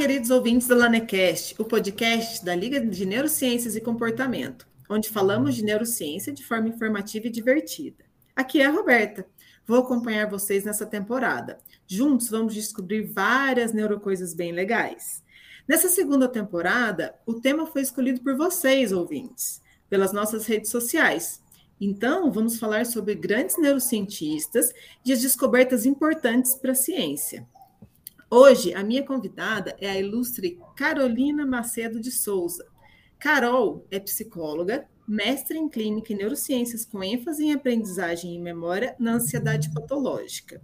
queridos ouvintes do LaneCast, o podcast da Liga de Neurociências e Comportamento, onde falamos de neurociência de forma informativa e divertida. Aqui é a Roberta. Vou acompanhar vocês nessa temporada. Juntos vamos descobrir várias neurocoisas bem legais. Nessa segunda temporada, o tema foi escolhido por vocês, ouvintes, pelas nossas redes sociais. Então, vamos falar sobre grandes neurocientistas e as descobertas importantes para a ciência. Hoje, a minha convidada é a ilustre Carolina Macedo de Souza. Carol é psicóloga, mestre em clínica e neurociências com ênfase em aprendizagem e memória na ansiedade patológica,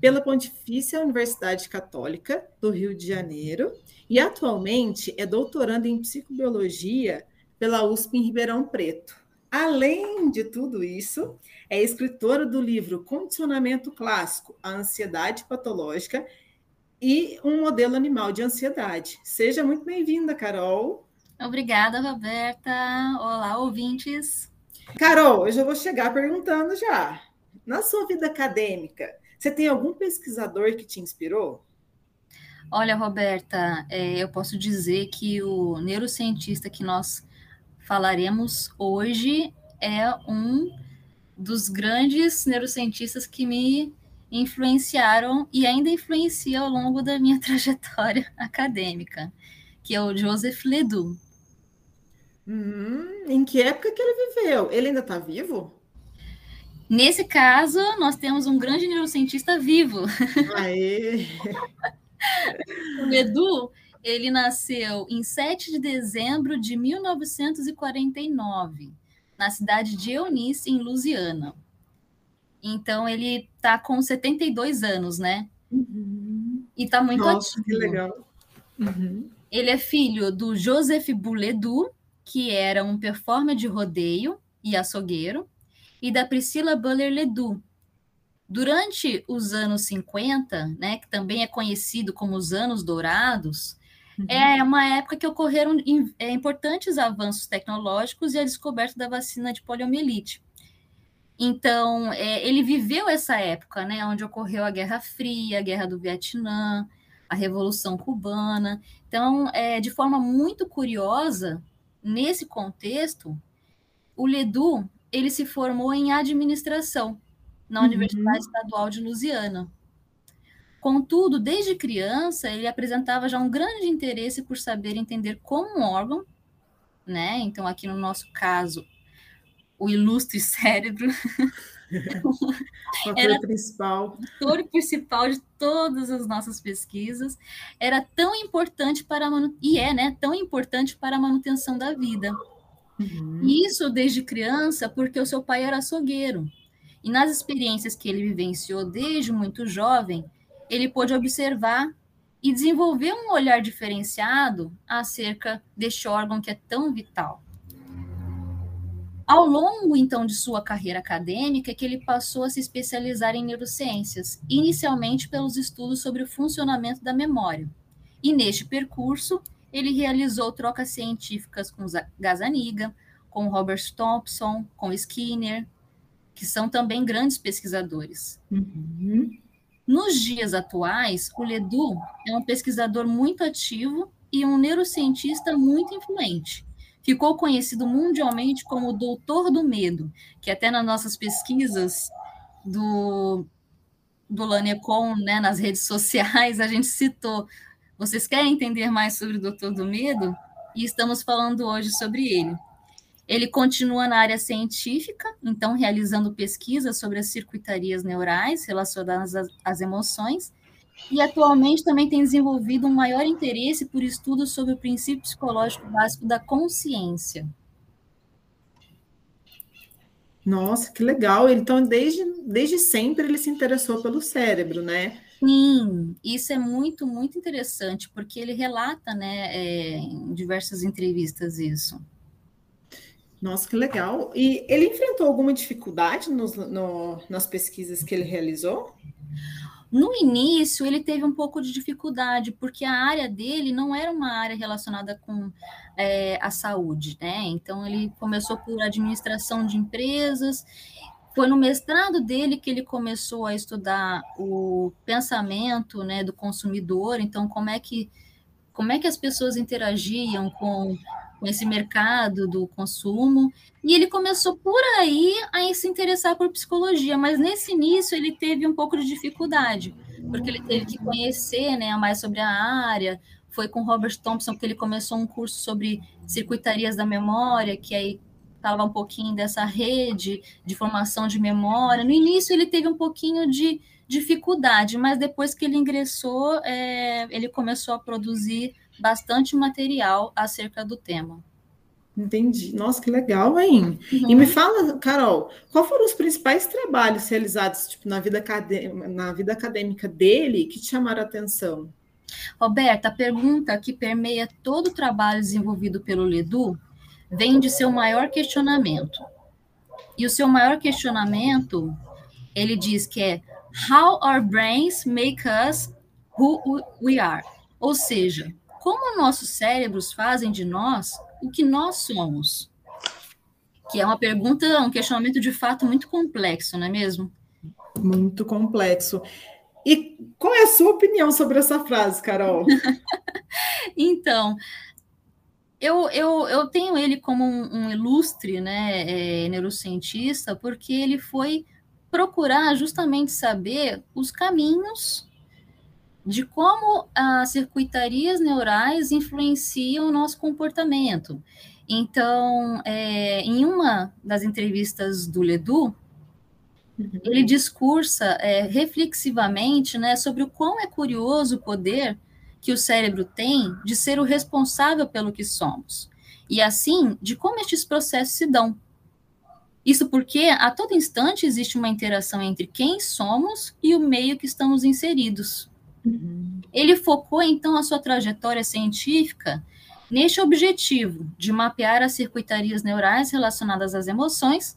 pela Pontifícia Universidade Católica do Rio de Janeiro e atualmente é doutoranda em psicobiologia pela USP em Ribeirão Preto. Além de tudo isso, é escritora do livro Condicionamento Clássico: A Ansiedade Patológica e um modelo animal de ansiedade. Seja muito bem-vinda, Carol. Obrigada, Roberta. Olá, ouvintes. Carol, eu já vou chegar perguntando já. Na sua vida acadêmica, você tem algum pesquisador que te inspirou? Olha, Roberta, é, eu posso dizer que o neurocientista que nós falaremos hoje é um dos grandes neurocientistas que me influenciaram e ainda influencia ao longo da minha trajetória acadêmica, que é o Joseph Ledoux. Hum, em que época que ele viveu? Ele ainda está vivo? Nesse caso, nós temos um grande neurocientista vivo. Aê! o Ledoux, ele nasceu em 7 de dezembro de 1949, na cidade de Eunice, em Louisiana. Então, ele está com 72 anos, né? Uhum. E está muito Nossa, ativo. que legal. Uhum. Ele é filho do Joseph Bouledu, que era um performer de rodeio e açougueiro, e da Priscila Buller Ledoux. Durante os anos 50, né, que também é conhecido como os anos dourados, uhum. é uma época que ocorreram é, importantes avanços tecnológicos e a descoberta da vacina de poliomielite. Então, é, ele viveu essa época, né, onde ocorreu a Guerra Fria, a Guerra do Vietnã, a Revolução Cubana. Então, é, de forma muito curiosa, nesse contexto, o Ledoux ele se formou em administração na uhum. Universidade Estadual de Louisiana. Contudo, desde criança, ele apresentava já um grande interesse por saber entender como um órgão, né? Então, aqui no nosso caso, o ilustre cérebro. era principal. O principal de todas as nossas pesquisas. Era tão importante para manu... e é, né, tão importante para a manutenção da vida. Uhum. Isso desde criança, porque o seu pai era açougueiro. E nas experiências que ele vivenciou desde muito jovem, ele pôde observar e desenvolver um olhar diferenciado acerca deste órgão que é tão vital. Ao longo, então, de sua carreira acadêmica, é que ele passou a se especializar em neurociências, inicialmente pelos estudos sobre o funcionamento da memória. E neste percurso, ele realizou trocas científicas com Gazzaniga, com Robert Thompson, com Skinner, que são também grandes pesquisadores. Uhum. Nos dias atuais, o Ledoux é um pesquisador muito ativo e um neurocientista muito influente ficou conhecido mundialmente como o doutor do medo, que até nas nossas pesquisas do, do Lanecon, né, nas redes sociais, a gente citou. Vocês querem entender mais sobre o doutor do medo? E estamos falando hoje sobre ele. Ele continua na área científica, então realizando pesquisas sobre as circuitarias neurais relacionadas às, às emoções, e atualmente também tem desenvolvido um maior interesse por estudos sobre o princípio psicológico básico da consciência. Nossa, que legal! Então, desde, desde sempre ele se interessou pelo cérebro, né? Sim, isso é muito, muito interessante, porque ele relata, né, é, em diversas entrevistas isso. Nossa, que legal! E ele enfrentou alguma dificuldade nos, no, nas pesquisas que ele realizou? No início, ele teve um pouco de dificuldade, porque a área dele não era uma área relacionada com é, a saúde, né? Então, ele começou por administração de empresas. Foi no mestrado dele que ele começou a estudar o pensamento né, do consumidor, então, como é que como é que as pessoas interagiam com, com esse mercado do consumo, e ele começou por aí a se interessar por psicologia, mas nesse início ele teve um pouco de dificuldade, porque ele teve que conhecer né, mais sobre a área, foi com Robert Thompson que ele começou um curso sobre circuitarias da memória, que aí falava um pouquinho dessa rede de formação de memória. No início ele teve um pouquinho de dificuldade, mas depois que ele ingressou, é, ele começou a produzir bastante material acerca do tema. Entendi. Nossa, que legal, hein? Uhum. E me fala, Carol, qual foram os principais trabalhos realizados tipo, na, vida na vida acadêmica dele que te chamaram a atenção? Roberta, a pergunta que permeia todo o trabalho desenvolvido pelo Ledu vem de seu maior questionamento. E o seu maior questionamento, ele diz que é How our brains make us who we are. Ou seja, como nossos cérebros fazem de nós o que nós somos. Que é uma pergunta, um questionamento de fato muito complexo, não é mesmo? Muito complexo. E qual é a sua opinião sobre essa frase, Carol? então, eu, eu, eu tenho ele como um, um ilustre né, é, neurocientista, porque ele foi procurar justamente saber os caminhos de como as circuitarias neurais influenciam o nosso comportamento. Então, é, em uma das entrevistas do Ledu, Uhum. Ele discursa é, reflexivamente né, sobre o quão é curioso o poder que o cérebro tem de ser o responsável pelo que somos, e assim, de como estes processos se dão. Isso porque a todo instante existe uma interação entre quem somos e o meio que estamos inseridos. Uhum. Ele focou então a sua trajetória científica neste objetivo de mapear as circuitarias neurais relacionadas às emoções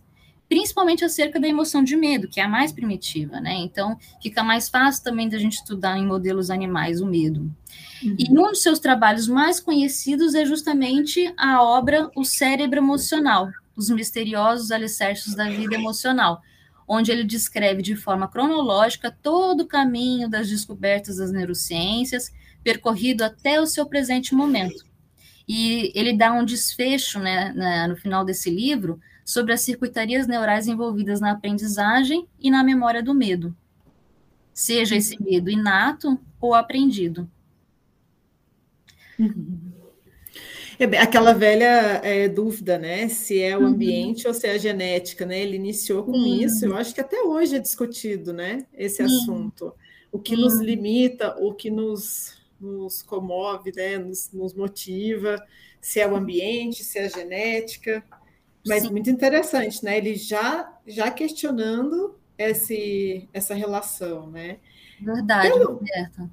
principalmente acerca da emoção de medo, que é a mais primitiva, né? Então, fica mais fácil também da gente estudar em modelos animais o medo. Uhum. E um dos seus trabalhos mais conhecidos é justamente a obra O Cérebro Emocional, Os Misteriosos Alicerces da Vida Emocional, onde ele descreve de forma cronológica todo o caminho das descobertas das neurociências, percorrido até o seu presente momento. E ele dá um desfecho, né, no final desse livro, sobre as circuitarias neurais envolvidas na aprendizagem e na memória do medo, seja esse medo inato ou aprendido. Uhum. É aquela velha é, dúvida, né? Se é o uhum. ambiente uhum. ou se é a genética, né? Ele iniciou com uhum. isso, eu acho que até hoje é discutido, né? Esse assunto. O que nos limita, o que nos, nos comove, né? Nos, nos motiva, se é o ambiente, se é a genética. Mas Sim. muito interessante, né? Ele já, já questionando esse, essa relação, né? Verdade, Roberta.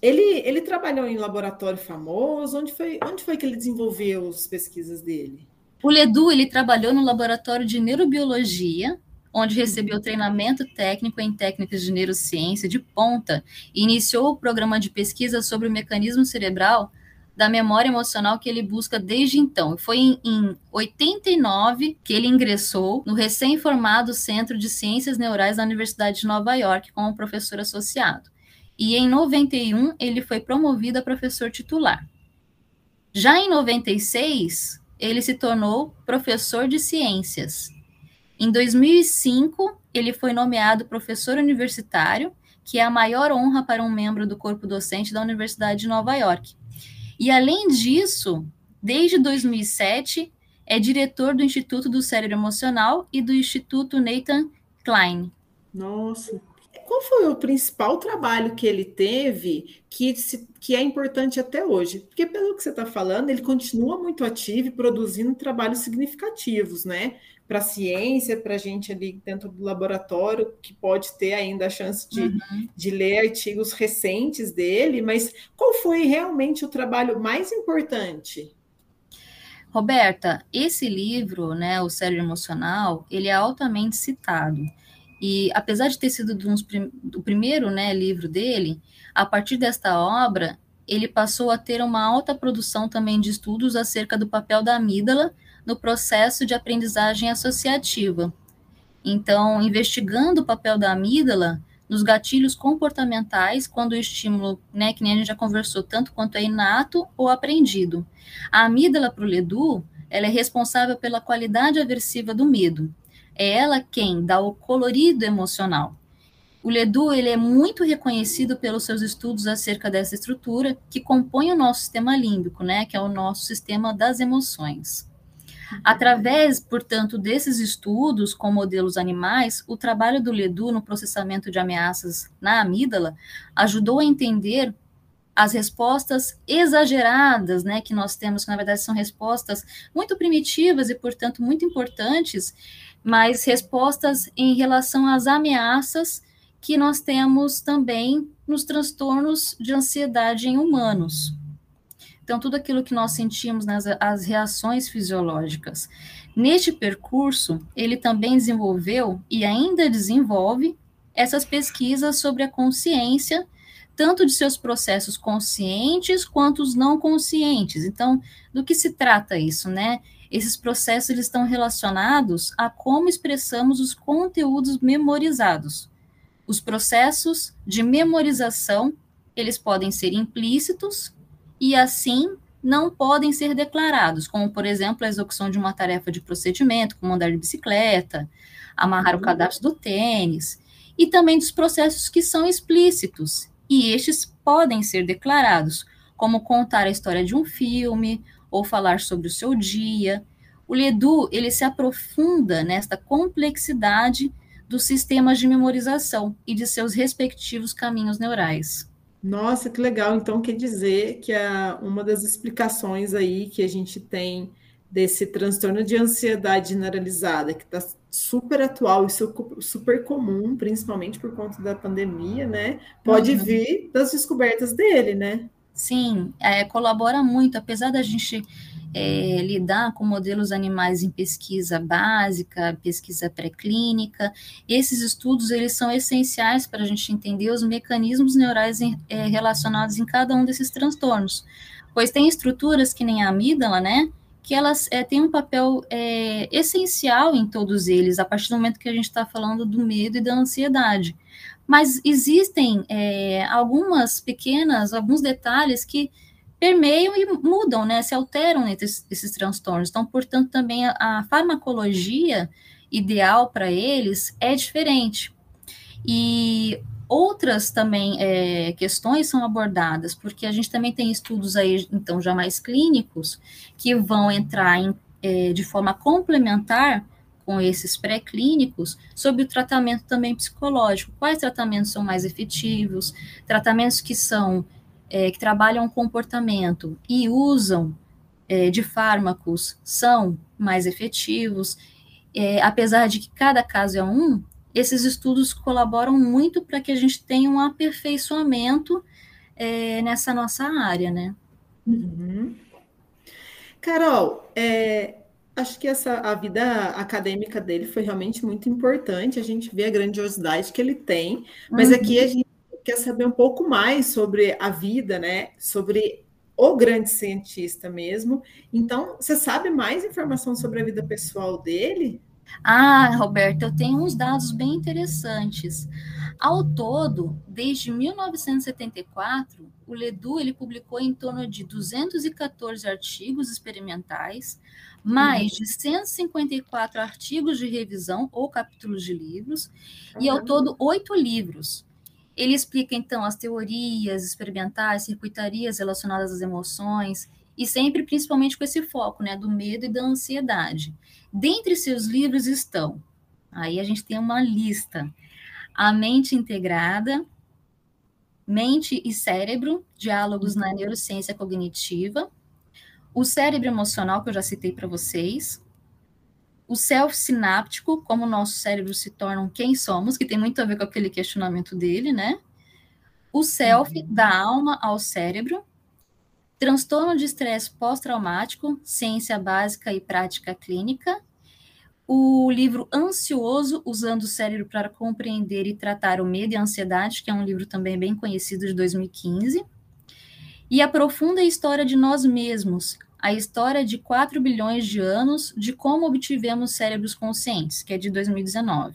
Ele, ele trabalhou em laboratório famoso? Onde foi, onde foi que ele desenvolveu as pesquisas dele? O Ledu ele trabalhou no laboratório de neurobiologia, onde recebeu treinamento técnico em técnicas de neurociência de ponta e iniciou o programa de pesquisa sobre o mecanismo cerebral da memória emocional que ele busca desde então. Foi em, em 89 que ele ingressou no recém-formado Centro de Ciências Neurais da Universidade de Nova York como professor associado. E em 91 ele foi promovido a professor titular. Já em 96, ele se tornou professor de ciências. Em 2005, ele foi nomeado professor universitário, que é a maior honra para um membro do corpo docente da Universidade de Nova York. E além disso, desde 2007 é diretor do Instituto do Cérebro Emocional e do Instituto Nathan Klein. Nossa, qual foi o principal trabalho que ele teve que, se, que é importante até hoje? Porque, pelo que você está falando, ele continua muito ativo e produzindo trabalhos significativos, né? para a ciência, para a gente ali dentro do laboratório, que pode ter ainda a chance de, uhum. de ler artigos recentes dele, mas qual foi realmente o trabalho mais importante? Roberta, esse livro, né, O Cérebro Emocional, ele é altamente citado. E apesar de ter sido prim o primeiro né, livro dele, a partir desta obra, ele passou a ter uma alta produção também de estudos acerca do papel da amígdala no processo de aprendizagem associativa. Então, investigando o papel da amígdala, nos gatilhos comportamentais, quando o estímulo, né, que nem a gente já conversou, tanto quanto é inato ou aprendido. A amígdala para o Ledu, ela é responsável pela qualidade aversiva do medo. É ela quem dá o colorido emocional. O Ledu ele é muito reconhecido pelos seus estudos acerca dessa estrutura que compõe o nosso sistema límbico, né, que é o nosso sistema das emoções. Através, portanto, desses estudos com modelos animais, o trabalho do Ledu no processamento de ameaças na amígdala ajudou a entender as respostas exageradas, né, que nós temos, que na verdade são respostas muito primitivas e, portanto, muito importantes, mas respostas em relação às ameaças que nós temos também nos transtornos de ansiedade em humanos. Então, tudo aquilo que nós sentimos nas as reações fisiológicas. Neste percurso, ele também desenvolveu e ainda desenvolve essas pesquisas sobre a consciência, tanto de seus processos conscientes quanto os não conscientes. Então, do que se trata isso, né? Esses processos eles estão relacionados a como expressamos os conteúdos memorizados. Os processos de memorização, eles podem ser implícitos e assim não podem ser declarados, como por exemplo a execução de uma tarefa de procedimento, como andar de bicicleta, amarrar uhum. o cadastro do tênis, e também dos processos que são explícitos, e estes podem ser declarados, como contar a história de um filme ou falar sobre o seu dia. O Ledu, ele se aprofunda nesta complexidade dos sistemas de memorização e de seus respectivos caminhos neurais. Nossa, que legal. Então, quer dizer que a, uma das explicações aí que a gente tem desse transtorno de ansiedade generalizada, que está super atual e super comum, principalmente por conta da pandemia, né? Pode uhum. vir das descobertas dele, né? Sim, é, colabora muito, apesar da gente é, lidar com modelos animais em pesquisa básica, pesquisa pré-clínica. Esses estudos eles são essenciais para a gente entender os mecanismos neurais em, é, relacionados em cada um desses transtornos, pois tem estruturas que nem a amígdala, né? Que elas é, têm um papel é, essencial em todos eles, a partir do momento que a gente está falando do medo e da ansiedade. Mas existem é, algumas pequenas, alguns detalhes que permeiam e mudam, né, se alteram esses, esses transtornos. Então, portanto, também a, a farmacologia ideal para eles é diferente. E outras também é, questões são abordadas, porque a gente também tem estudos aí, então, já mais clínicos, que vão entrar em, é, de forma complementar com esses pré-clínicos sobre o tratamento também psicológico. Quais tratamentos são mais efetivos? Tratamentos que são é, que trabalham o comportamento e usam é, de fármacos são mais efetivos, é, apesar de que cada caso é um, esses estudos colaboram muito para que a gente tenha um aperfeiçoamento é, nessa nossa área, né? Uhum. Carol, é, acho que essa a vida acadêmica dele foi realmente muito importante. A gente vê a grandiosidade que ele tem, mas uhum. aqui a gente quer saber um pouco mais sobre a vida, né? Sobre o grande cientista mesmo. Então, você sabe mais informação sobre a vida pessoal dele? Ah, Roberto, eu tenho uns dados bem interessantes. Ao todo, desde 1974, o Ledu ele publicou em torno de 214 artigos experimentais, mais uhum. de 154 artigos de revisão ou capítulos de livros, uhum. e ao todo oito livros, ele explica, então, as teorias experimentais, circuitarias relacionadas às emoções, e sempre, principalmente, com esse foco, né, do medo e da ansiedade. Dentre seus livros estão, aí a gente tem uma lista, A Mente Integrada, Mente e Cérebro, Diálogos na uhum. Neurociência Cognitiva, O Cérebro Emocional, que eu já citei para vocês, o self-sináptico, como o nosso cérebro se torna quem somos, que tem muito a ver com aquele questionamento dele, né? O self, uhum. da alma ao cérebro. Transtorno de estresse pós-traumático, ciência básica e prática clínica. O livro Ansioso, usando o cérebro para compreender e tratar o medo e a ansiedade, que é um livro também bem conhecido de 2015. E a profunda história de nós mesmos, a História de 4 bilhões de anos de como obtivemos cérebros conscientes, que é de 2019.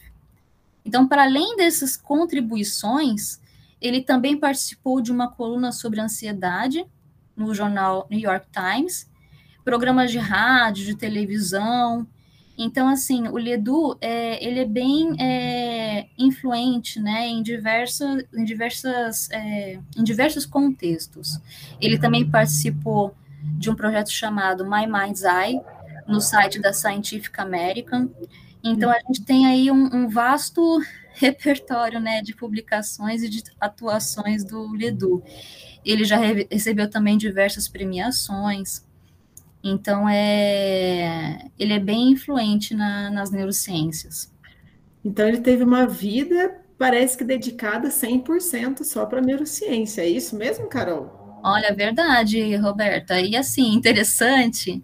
Então, para além dessas contribuições, ele também participou de uma coluna sobre ansiedade no jornal New York Times, programas de rádio, de televisão. Então, assim, o Ledu, é, ele é bem é, influente, né, em, diversos, em, diversas, é, em diversos contextos. Ele também participou de um projeto chamado My Mind's Eye, no site da Scientific American. Então, a gente tem aí um, um vasto repertório né, de publicações e de atuações do Ledu. Ele já recebeu também diversas premiações. Então, é, ele é bem influente na, nas neurociências. Então, ele teve uma vida, parece que dedicada 100% só para neurociência. É isso mesmo, Carol? Olha, é verdade, Roberta. E assim, interessante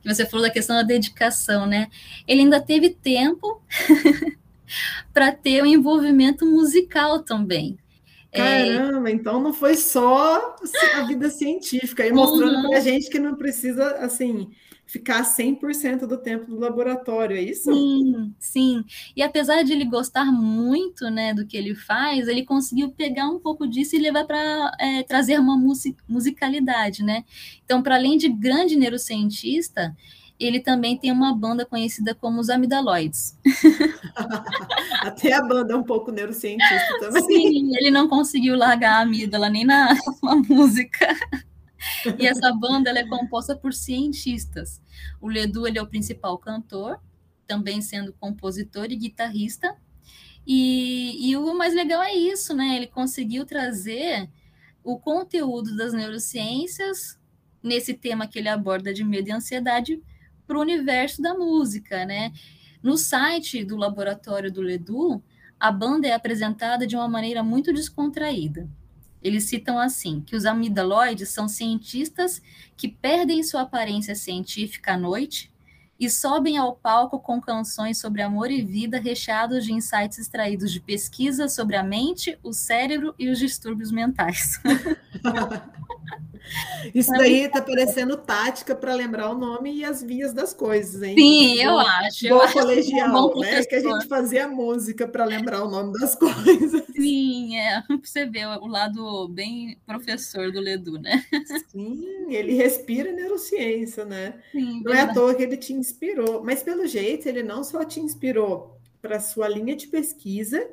que você falou da questão da dedicação, né? Ele ainda teve tempo para ter o um envolvimento musical também. É, Caramba, é... então não foi só a vida científica, e mostrando uhum. para a gente que não precisa, assim, ficar 100% do tempo no laboratório, é isso? Sim, sim. E apesar de ele gostar muito, né, do que ele faz, ele conseguiu pegar um pouco disso e levar para é, trazer uma musicalidade, né? Então, para além de grande neurocientista, ele também tem uma banda conhecida como os Amidaloides. Até a banda é um pouco neurocientista também. Sim, ele não conseguiu largar a amígdala nem na, na música. E essa banda é composta por cientistas. O Ledu ele é o principal cantor, também sendo compositor e guitarrista. E, e o mais legal é isso, né? Ele conseguiu trazer o conteúdo das neurociências nesse tema que ele aborda de medo e ansiedade para o universo da música, né? No site do laboratório do Ledu, a banda é apresentada de uma maneira muito descontraída. Eles citam assim que os amidaloides são cientistas que perdem sua aparência científica à noite e sobem ao palco com canções sobre amor e vida recheados de insights extraídos de pesquisas sobre a mente, o cérebro e os distúrbios mentais. Isso daí está parecendo tática para lembrar o nome e as vias das coisas, hein? Sim, eu acho. Eu colegial, acho né? Que a gente fazia música para lembrar o nome das coisas. Sim, é. Você vê o lado bem professor do Ledu, né? Sim, ele respira neurociência, né? Sim, não é à toa que ele te inspirou, mas pelo jeito ele não só te inspirou para sua linha de pesquisa,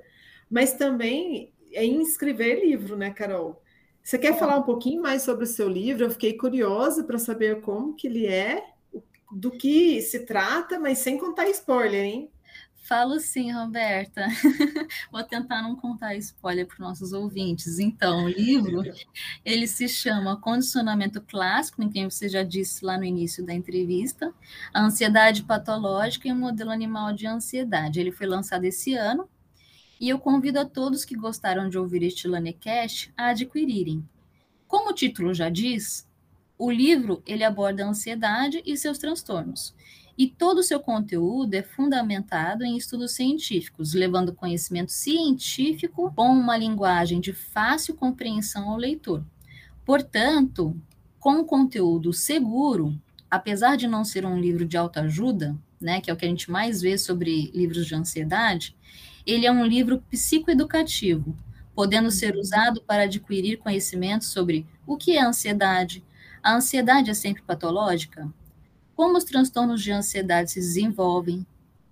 mas também em escrever livro, né, Carol? Você quer falar um pouquinho mais sobre o seu livro? Eu fiquei curiosa para saber como que ele é, do que se trata, mas sem contar spoiler, hein? Falo sim, Roberta. Vou tentar não contar spoiler para os nossos ouvintes. Então, o livro, ele se chama Condicionamento Clássico, em quem você já disse lá no início da entrevista, a ansiedade patológica e o modelo animal de ansiedade. Ele foi lançado esse ano e eu convido a todos que gostaram de ouvir este Lanecast a adquirirem. Como o título já diz, o livro ele aborda a ansiedade e seus transtornos. E todo o seu conteúdo é fundamentado em estudos científicos, levando conhecimento científico com uma linguagem de fácil compreensão ao leitor. Portanto, com conteúdo seguro, apesar de não ser um livro de autoajuda, né, que é o que a gente mais vê sobre livros de ansiedade, ele é um livro psicoeducativo, podendo ser uhum. usado para adquirir conhecimento sobre o que é ansiedade. A ansiedade é sempre patológica? Como os transtornos de ansiedade se desenvolvem?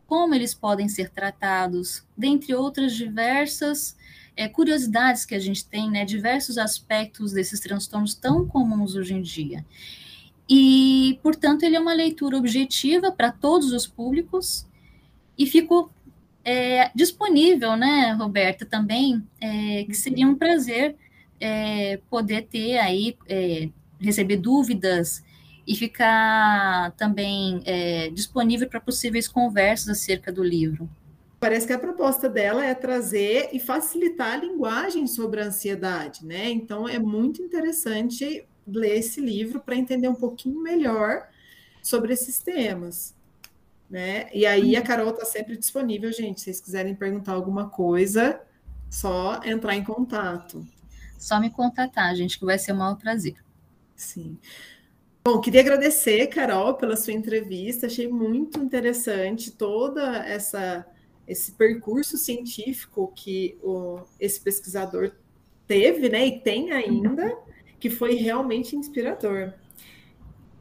Como eles podem ser tratados? Dentre outras diversas é, curiosidades que a gente tem, né, diversos aspectos desses transtornos tão comuns hoje em dia. E, portanto, ele é uma leitura objetiva para todos os públicos e fico é, disponível, né, Roberta, também, é, que seria um prazer é, poder ter aí, é, receber dúvidas e ficar também é, disponível para possíveis conversas acerca do livro. Parece que a proposta dela é trazer e facilitar a linguagem sobre a ansiedade, né? Então é muito interessante ler esse livro para entender um pouquinho melhor sobre esses temas. Né? E aí a uhum. Carol está sempre disponível, gente. Se vocês quiserem perguntar alguma coisa, só entrar em contato. Só me contatar, gente, que vai ser um maior prazer. Sim. Bom, queria agradecer, Carol, pela sua entrevista. Achei muito interessante toda essa esse percurso científico que o, esse pesquisador teve, né, e tem ainda, que foi realmente inspirador.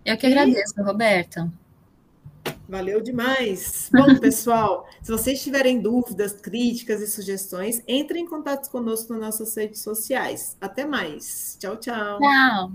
Eu que agradeço, e... Roberta. Valeu demais. Bom, pessoal, se vocês tiverem dúvidas, críticas e sugestões, entrem em contato conosco nas nossas redes sociais. Até mais. Tchau, tchau. Tchau.